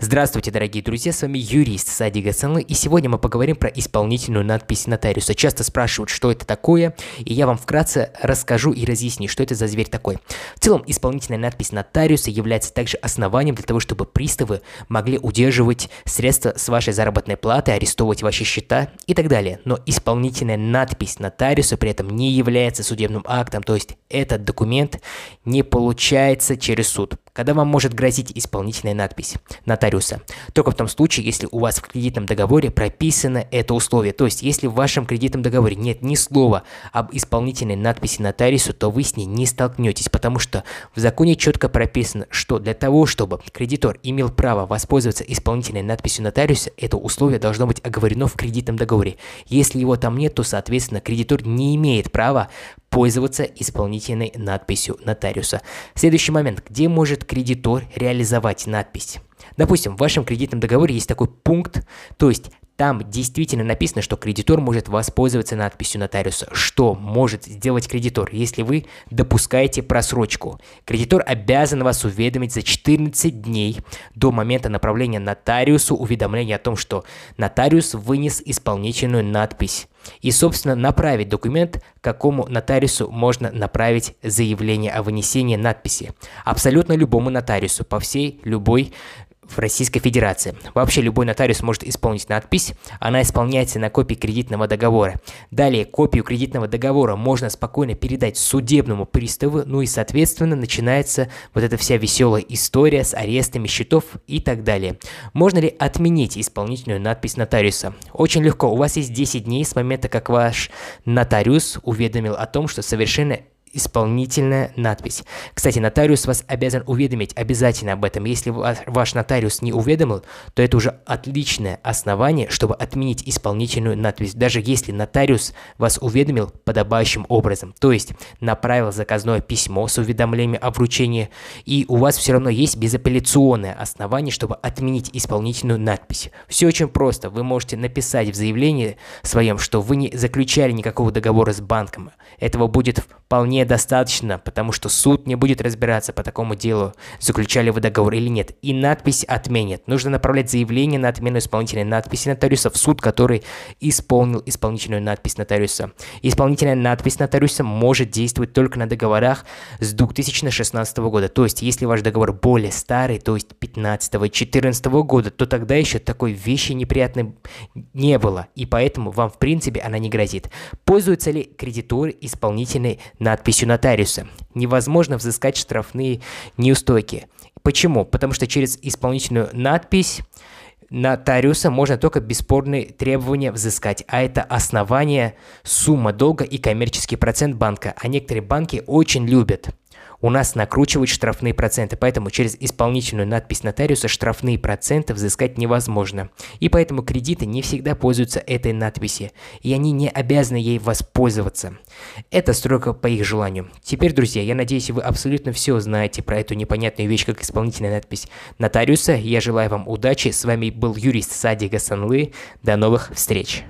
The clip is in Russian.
Здравствуйте, дорогие друзья, с вами юрист Сади Гасанлы, и сегодня мы поговорим про исполнительную надпись нотариуса. Часто спрашивают, что это такое, и я вам вкратце расскажу и разъясню, что это за зверь такой. В целом, исполнительная надпись нотариуса является также основанием для того, чтобы приставы могли удерживать средства с вашей заработной платы, арестовывать ваши счета и так далее. Но исполнительная надпись нотариуса при этом не является судебным актом, то есть этот документ не получается через суд. Когда вам может грозить исполнительная надпись нотариуса? Только в том случае, если у вас в кредитном договоре прописано это условие. То есть, если в вашем кредитном договоре нет ни слова об исполнительной надписи нотариусу, то вы с ней не столкнетесь, потому что в законе четко прописано, что для того, чтобы кредитор имел право воспользоваться исполнительной надписью нотариуса, это условие должно быть оговорено в кредитном договоре. Если его там нет, то, соответственно, кредитор не имеет права пользоваться исполнительной надписью нотариуса. Следующий момент. Где может кредитор реализовать надпись? Допустим, в вашем кредитном договоре есть такой пункт, то есть там действительно написано, что кредитор может воспользоваться надписью нотариуса. Что может сделать кредитор, если вы допускаете просрочку? Кредитор обязан вас уведомить за 14 дней до момента направления нотариусу уведомления о том, что нотариус вынес исполнительную надпись. И, собственно, направить документ, какому нотариусу можно направить заявление о вынесении надписи. Абсолютно любому нотариусу по всей любой в Российской Федерации. Вообще любой нотариус может исполнить надпись, она исполняется на копии кредитного договора. Далее копию кредитного договора можно спокойно передать судебному приставу, ну и соответственно начинается вот эта вся веселая история с арестами счетов и так далее. Можно ли отменить исполнительную надпись нотариуса? Очень легко, у вас есть 10 дней с момента, как ваш нотариус уведомил о том, что совершенно исполнительная надпись. Кстати, нотариус вас обязан уведомить обязательно об этом. Если ваш нотариус не уведомил, то это уже отличное основание, чтобы отменить исполнительную надпись, даже если нотариус вас уведомил подобающим образом. То есть направил заказное письмо с уведомлением о вручении, и у вас все равно есть безапелляционное основание, чтобы отменить исполнительную надпись. Все очень просто. Вы можете написать в заявлении своем, что вы не заключали никакого договора с банком. Этого будет вполне достаточно, потому что суд не будет разбираться по такому делу, заключали вы договор или нет, и надпись отменят. Нужно направлять заявление на отмену исполнительной надписи нотариуса в суд, который исполнил исполнительную надпись нотариуса. Исполнительная надпись нотариуса может действовать только на договорах с 2016 года. То есть, если ваш договор более старый, то есть 15-14 года, то тогда еще такой вещи неприятной не было, и поэтому вам, в принципе, она не грозит. Пользуются ли кредиторы исполнительной надписью подписью нотариуса. Невозможно взыскать штрафные неустойки. Почему? Потому что через исполнительную надпись нотариуса можно только бесспорные требования взыскать, а это основание, сумма долга и коммерческий процент банка. А некоторые банки очень любят у нас накручивают штрафные проценты, поэтому через исполнительную надпись нотариуса штрафные проценты взыскать невозможно. И поэтому кредиты не всегда пользуются этой надписи, и они не обязаны ей воспользоваться. Это строго по их желанию. Теперь, друзья, я надеюсь, вы абсолютно все знаете про эту непонятную вещь, как исполнительная надпись нотариуса. Я желаю вам удачи. С вами был юрист Сади Гасанлы. До новых встреч.